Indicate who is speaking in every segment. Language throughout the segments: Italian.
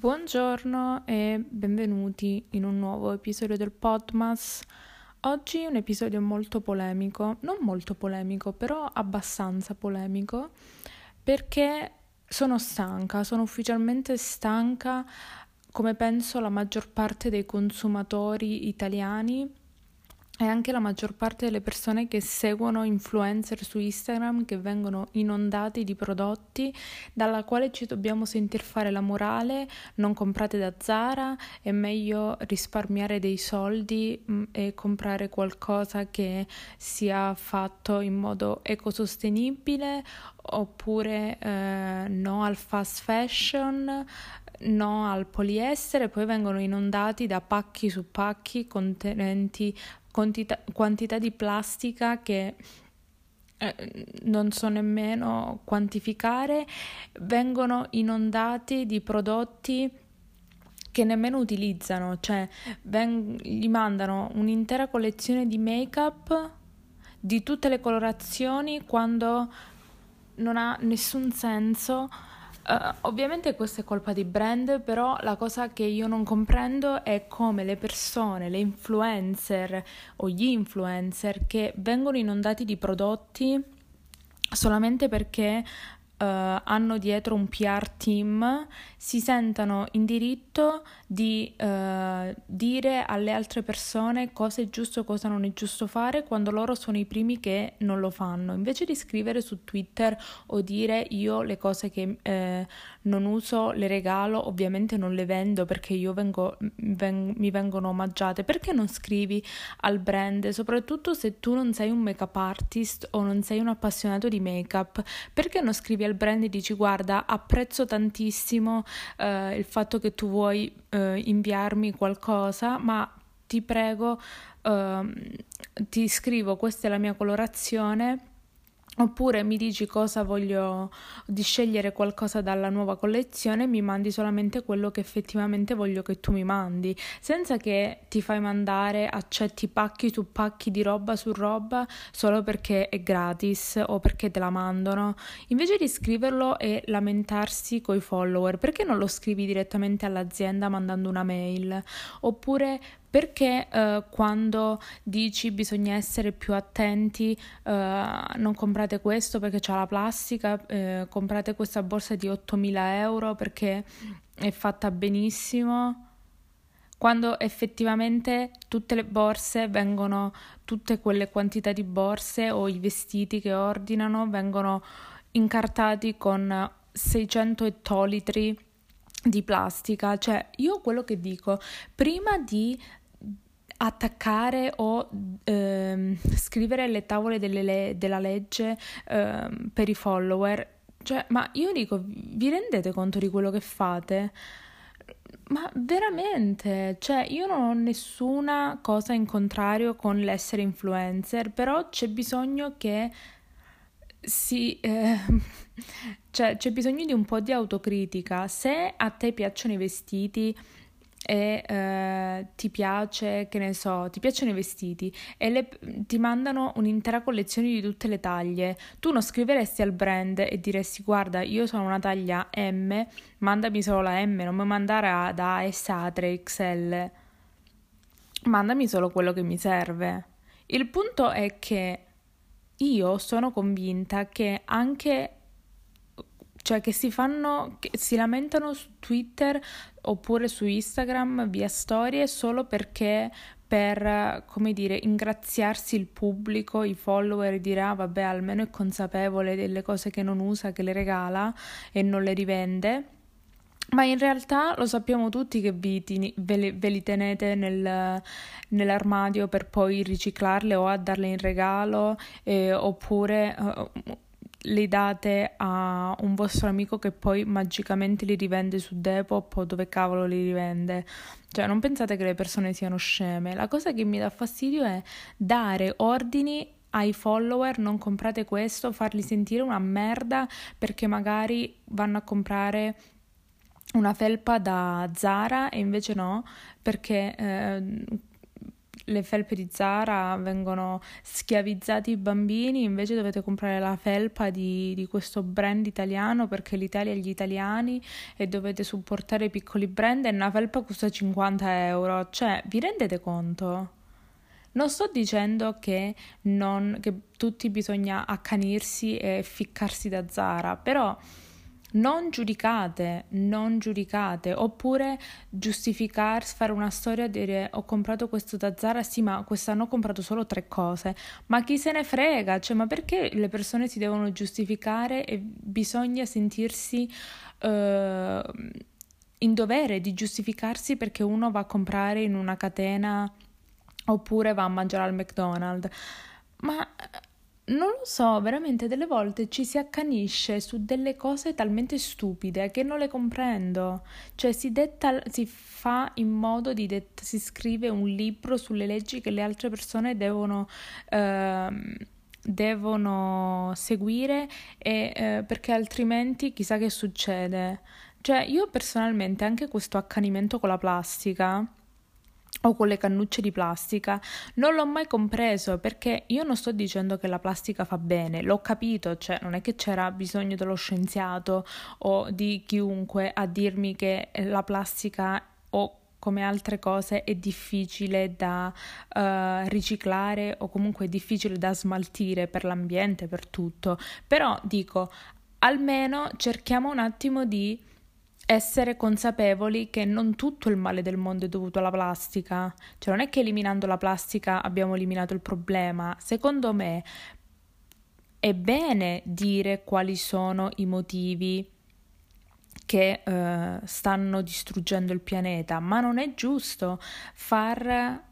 Speaker 1: Buongiorno e benvenuti in un nuovo episodio del Podmas. Oggi un episodio molto polemico, non molto polemico, però abbastanza polemico, perché sono stanca, sono ufficialmente stanca, come penso la maggior parte dei consumatori italiani e anche la maggior parte delle persone che seguono influencer su Instagram che vengono inondati di prodotti dalla quale ci dobbiamo sentir fare la morale, non comprate da Zara, è meglio risparmiare dei soldi mm, e comprare qualcosa che sia fatto in modo ecosostenibile oppure eh, no al fast fashion, no al poliestere, poi vengono inondati da pacchi su pacchi contenenti quantità, quantità di plastica che eh, non so nemmeno quantificare, vengono inondati di prodotti che nemmeno utilizzano, cioè ven- gli mandano un'intera collezione di make-up di tutte le colorazioni quando non ha nessun senso Uh, ovviamente questa è colpa di brand, però la cosa che io non comprendo è come le persone, le influencer o gli influencer che vengono inondati di prodotti solamente perché uh, hanno dietro un PR team si sentano in diritto di uh, dire alle altre persone cosa è giusto e cosa non è giusto fare quando loro sono i primi che non lo fanno. Invece di scrivere su Twitter o dire io le cose che eh, non uso le regalo, ovviamente non le vendo perché io vengo, ven- mi vengono omaggiate, perché non scrivi al brand, soprattutto se tu non sei un make-up artist o non sei un appassionato di make-up, perché non scrivi al brand e dici guarda apprezzo tantissimo eh, il fatto che tu vuoi eh, inviarmi qualcosa, ma ti prego, eh, ti scrivo questa è la mia colorazione Oppure mi dici cosa voglio di scegliere qualcosa dalla nuova collezione, mi mandi solamente quello che effettivamente voglio che tu mi mandi, senza che ti fai mandare, accetti pacchi su pacchi di roba su roba solo perché è gratis o perché te la mandano. Invece di scriverlo e lamentarsi coi follower, perché non lo scrivi direttamente all'azienda mandando una mail? Oppure perché eh, quando dici bisogna essere più attenti, eh, non comprate questo perché c'è la plastica, eh, comprate questa borsa di 8.000 euro perché è fatta benissimo, quando effettivamente tutte le borse vengono, tutte quelle quantità di borse o i vestiti che ordinano vengono incartati con 600 ettolitri di plastica, cioè io quello che dico, prima di attaccare o ehm, scrivere le tavole le- della legge ehm, per i follower. Cioè, ma io dico, vi rendete conto di quello che fate? Ma veramente, cioè io non ho nessuna cosa in contrario con l'essere influencer, però c'è bisogno che si... Eh, cioè c'è bisogno di un po' di autocritica. Se a te piacciono i vestiti e eh, ti piace, che ne so, ti piacciono i vestiti e le, ti mandano un'intera collezione di tutte le taglie, tu non scriveresti al brand e diresti guarda io sono una taglia M, mandami solo la M, non mi mandare da S a 3XL, mandami solo quello che mi serve. Il punto è che io sono convinta che anche cioè che si fanno, che si lamentano su Twitter oppure su Instagram via storie solo perché per, come dire, ingraziarsi il pubblico, i follower, dire ah vabbè almeno è consapevole delle cose che non usa, che le regala e non le rivende. Ma in realtà lo sappiamo tutti che vi, ve, ve, li tenete nel, nell'armadio per poi riciclarle o a darle in regalo eh, oppure uh, li date a un vostro amico che poi magicamente li rivende su Depop o dove cavolo li rivende. Cioè, non pensate che le persone siano sceme. La cosa che mi dà fastidio è dare ordini ai follower non comprate questo, farli sentire una merda perché magari vanno a comprare una felpa da Zara e invece no, perché eh, le felpe di Zara vengono schiavizzati i bambini, invece dovete comprare la felpa di, di questo brand italiano perché l'Italia è gli italiani e dovete supportare i piccoli brand e una felpa costa 50 euro. Cioè, vi rendete conto? Non sto dicendo che, non, che tutti bisogna accanirsi e ficcarsi da Zara, però non giudicate, non giudicate, oppure giustificarsi, fare una storia e dire ho comprato questo da Zara, sì, ma quest'anno ho comprato solo tre cose. Ma chi se ne frega? Cioè, ma perché le persone si devono giustificare e bisogna sentirsi uh, in dovere di giustificarsi perché uno va a comprare in una catena oppure va a mangiare al McDonald's? Ma non lo so, veramente delle volte ci si accanisce su delle cose talmente stupide che non le comprendo. Cioè si detta, si fa in modo di detta, si scrive un libro sulle leggi che le altre persone devono, eh, devono seguire e, eh, perché altrimenti chissà che succede. Cioè io personalmente anche questo accanimento con la plastica o con le cannucce di plastica. Non l'ho mai compreso perché io non sto dicendo che la plastica fa bene, l'ho capito, cioè non è che c'era bisogno dello scienziato o di chiunque a dirmi che la plastica o come altre cose è difficile da uh, riciclare o comunque è difficile da smaltire per l'ambiente, per tutto. Però dico, almeno cerchiamo un attimo di essere consapevoli che non tutto il male del mondo è dovuto alla plastica, cioè non è che eliminando la plastica abbiamo eliminato il problema, secondo me è bene dire quali sono i motivi che uh, stanno distruggendo il pianeta, ma non è giusto far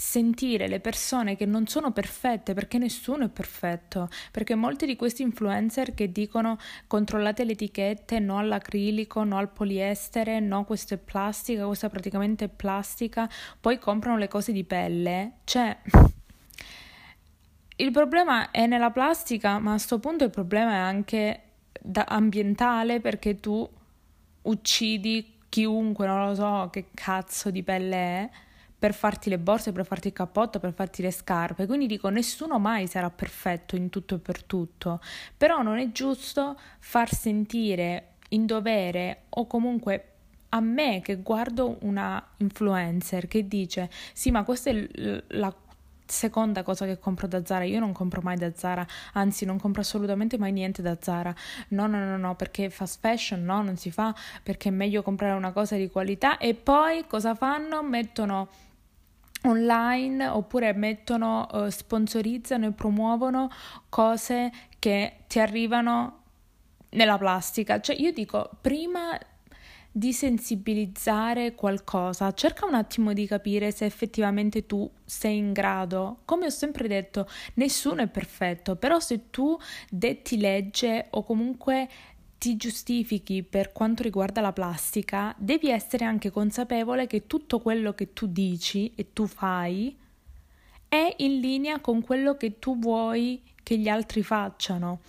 Speaker 1: sentire le persone che non sono perfette, perché nessuno è perfetto, perché molti di questi influencer che dicono controllate le etichette, no all'acrilico, no al poliestere, no questa è plastica, questa praticamente è plastica, poi comprano le cose di pelle, cioè il problema è nella plastica, ma a questo punto il problema è anche ambientale perché tu uccidi chiunque, non lo so che cazzo di pelle è per farti le borse, per farti il cappotto, per farti le scarpe. Quindi dico, nessuno mai sarà perfetto in tutto e per tutto, però non è giusto far sentire in dovere o comunque a me che guardo una influencer che dice sì ma questa è la seconda cosa che compro da Zara, io non compro mai da Zara, anzi non compro assolutamente mai niente da Zara. No, no, no, no, perché fast fashion no, non si fa, perché è meglio comprare una cosa di qualità e poi cosa fanno? Mettono online oppure mettono, uh, sponsorizzano e promuovono cose che ti arrivano nella plastica. Cioè io dico, prima di sensibilizzare qualcosa, cerca un attimo di capire se effettivamente tu sei in grado. Come ho sempre detto, nessuno è perfetto, però se tu detti legge o comunque ti giustifichi per quanto riguarda la plastica, devi essere anche consapevole che tutto quello che tu dici e tu fai è in linea con quello che tu vuoi che gli altri facciano.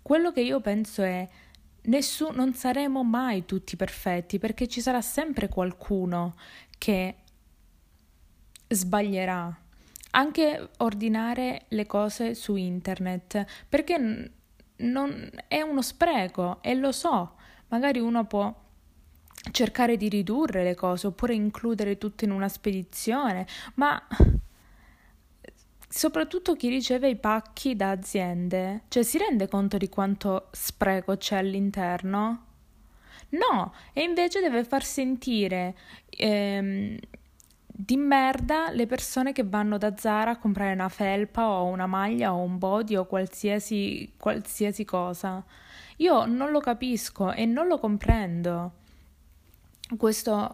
Speaker 1: Quello che io penso è nessuno non saremo mai tutti perfetti perché ci sarà sempre qualcuno che sbaglierà. Anche ordinare le cose su internet, perché non, è uno spreco e lo so, magari uno può cercare di ridurre le cose oppure includere tutto in una spedizione, ma soprattutto chi riceve i pacchi da aziende, cioè si rende conto di quanto spreco c'è all'interno? No, e invece deve far sentire ehm, di merda le persone che vanno da Zara a comprare una felpa o una maglia o un body o qualsiasi, qualsiasi cosa. Io non lo capisco e non lo comprendo. Questo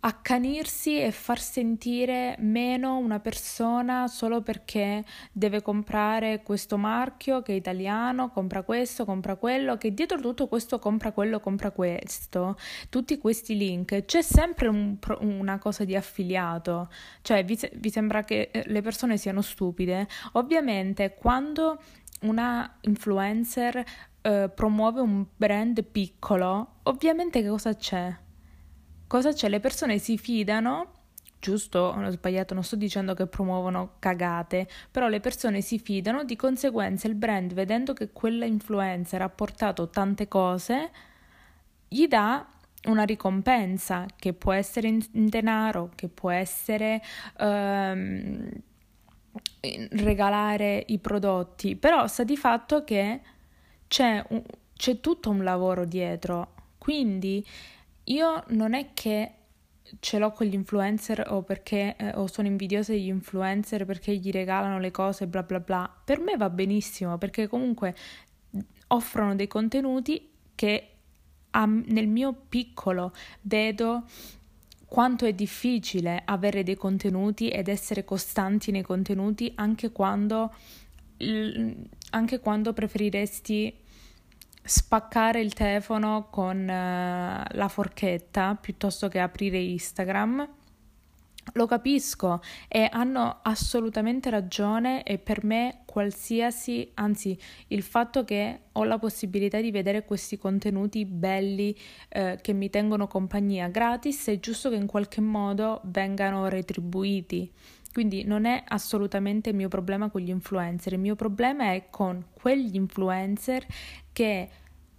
Speaker 1: accanirsi e far sentire meno una persona solo perché deve comprare questo marchio che è italiano, compra questo, compra quello, che dietro tutto questo compra quello, compra questo, tutti questi link, c'è sempre un, una cosa di affiliato, cioè vi, vi sembra che eh, le persone siano stupide? Ovviamente quando una influencer eh, promuove un brand piccolo, ovviamente che cosa c'è? Cosa c'è? Le persone si fidano giusto ho sbagliato, non sto dicendo che promuovono cagate, però le persone si fidano, di conseguenza il brand, vedendo che quella influencer ha portato tante cose, gli dà una ricompensa che può essere in, denaro, che può essere um, regalare i prodotti, però sta di fatto che c'è, un, c'è tutto un lavoro dietro, quindi io non è che ce l'ho con gli influencer o perché eh, o sono invidiosa degli influencer perché gli regalano le cose bla bla bla. Per me va benissimo perché comunque offrono dei contenuti che a, nel mio piccolo vedo quanto è difficile avere dei contenuti ed essere costanti nei contenuti anche quando, anche quando preferiresti spaccare il telefono con uh, la forchetta piuttosto che aprire Instagram. Lo capisco e hanno assolutamente ragione e per me qualsiasi, anzi il fatto che ho la possibilità di vedere questi contenuti belli eh, che mi tengono compagnia gratis è giusto che in qualche modo vengano retribuiti. Quindi non è assolutamente il mio problema con gli influencer, il mio problema è con quegli influencer che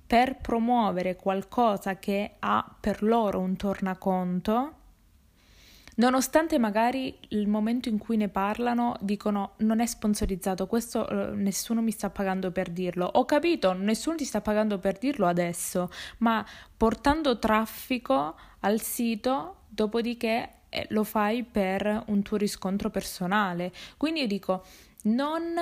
Speaker 1: per promuovere qualcosa che ha per loro un tornaconto, nonostante magari il momento in cui ne parlano dicono non è sponsorizzato, questo eh, nessuno mi sta pagando per dirlo. Ho capito, nessuno ti sta pagando per dirlo adesso, ma portando traffico al sito, dopodiché eh, lo fai per un tuo riscontro personale. Quindi io dico, non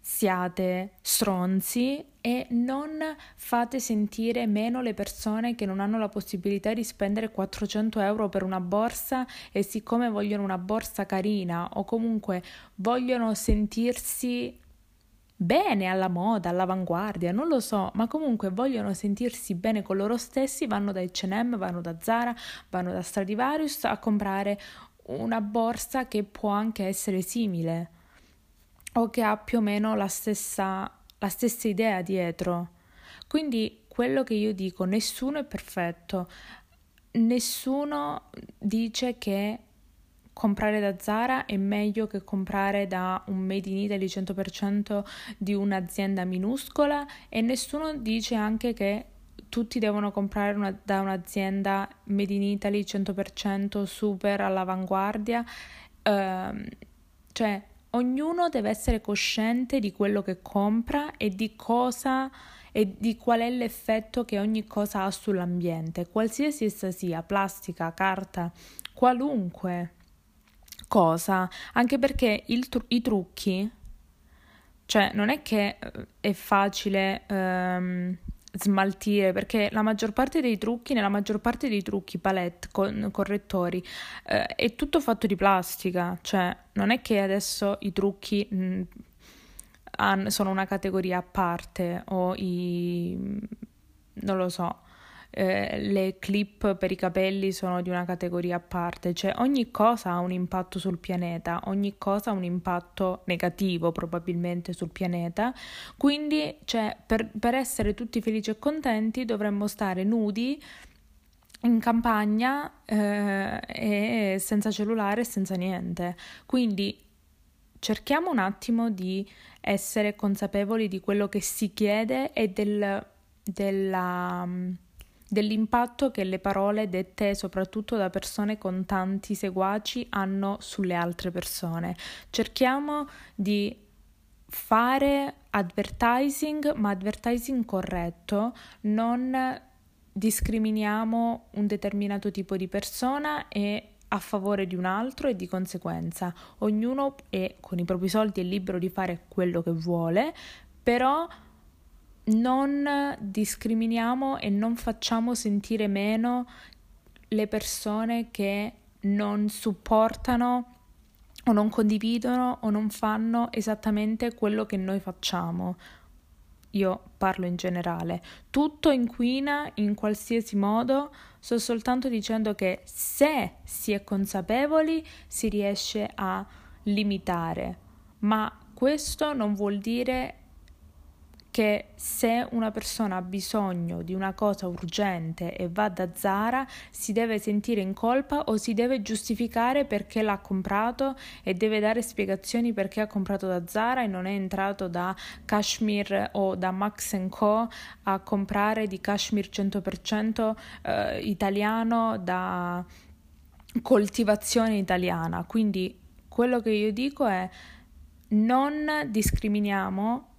Speaker 1: siate stronzi e non fate sentire meno le persone che non hanno la possibilità di spendere 400 euro per una borsa e siccome vogliono una borsa carina o comunque vogliono sentirsi bene alla moda, all'avanguardia, non lo so, ma comunque vogliono sentirsi bene con loro stessi, vanno da H&M, vanno da Zara, vanno da Stradivarius a comprare una borsa che può anche essere simile o che ha più o meno la stessa, la stessa idea dietro. Quindi quello che io dico, nessuno è perfetto, nessuno dice che comprare da Zara è meglio che comprare da un Made in Italy 100% di un'azienda minuscola e nessuno dice anche che tutti devono comprare una, da un'azienda Made in Italy 100% super all'avanguardia. Uh, cioè, ognuno deve essere cosciente di quello che compra e di cosa e di qual è l'effetto che ogni cosa ha sull'ambiente, qualsiasi essa sia, plastica, carta, qualunque cosa, anche perché tru- i trucchi, cioè non è che eh, è facile ehm, smaltire perché la maggior parte dei trucchi, nella maggior parte dei trucchi, palette, con, correttori, eh, è tutto fatto di plastica, cioè non è che adesso i trucchi mh, mm, han, sono una categoria a parte o i... non lo so eh, le clip per i capelli sono di una categoria a parte, cioè ogni cosa ha un impatto sul pianeta, ogni cosa ha un impatto negativo probabilmente sul pianeta, quindi cioè, per, per essere tutti felici e contenti dovremmo stare nudi in campagna eh, e senza cellulare e senza niente. Quindi cerchiamo un attimo di essere consapevoli di quello che si chiede e del, della dell'impatto che le parole dette soprattutto da persone con tanti seguaci hanno sulle altre persone. Cerchiamo di fare advertising, ma advertising corretto, non discriminiamo un determinato tipo di persona e a favore di un altro e di conseguenza ognuno è con i propri soldi è libero di fare quello che vuole, però non discriminiamo e non facciamo sentire meno le persone che non supportano o non condividono o non fanno esattamente quello che noi facciamo. Io parlo in generale. Tutto inquina in qualsiasi modo, sto soltanto dicendo che se si è consapevoli si riesce a limitare, ma questo non vuol dire che se una persona ha bisogno di una cosa urgente e va da Zara si deve sentire in colpa o si deve giustificare perché l'ha comprato e deve dare spiegazioni perché ha comprato da Zara e non è entrato da Kashmir o da Max Co a comprare di Kashmir 100% eh, italiano da coltivazione italiana. Quindi quello che io dico è non discriminiamo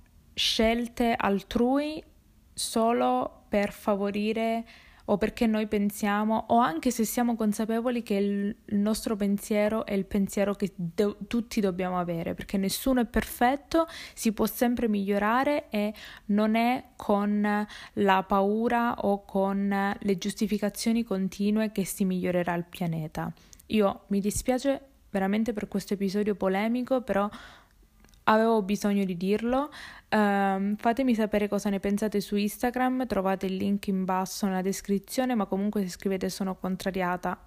Speaker 1: scelte altrui solo per favorire o perché noi pensiamo o anche se siamo consapevoli che il, nostro pensiero è il pensiero che do, tutti dobbiamo avere, perché nessuno è perfetto, si può sempre migliorare e non è con la paura o con le giustificazioni continue che si migliorerà il pianeta. Io mi dispiace veramente per questo episodio polemico, però avevo bisogno di dirlo. Um, fatemi sapere cosa ne pensate su Instagram, trovate il link in basso nella descrizione, ma comunque se scrivete sono contrariata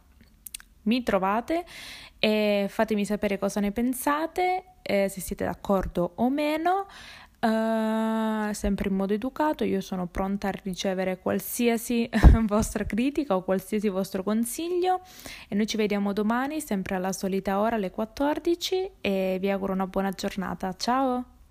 Speaker 1: mi trovate e fatemi sapere cosa ne pensate, eh, se siete d'accordo o meno. Uh, sempre in modo educato, io sono pronta a ricevere qualsiasi vostra critica o qualsiasi vostro consiglio e noi ci vediamo domani sempre alla solita ora alle 14 e vi auguro una buona giornata. Ciao!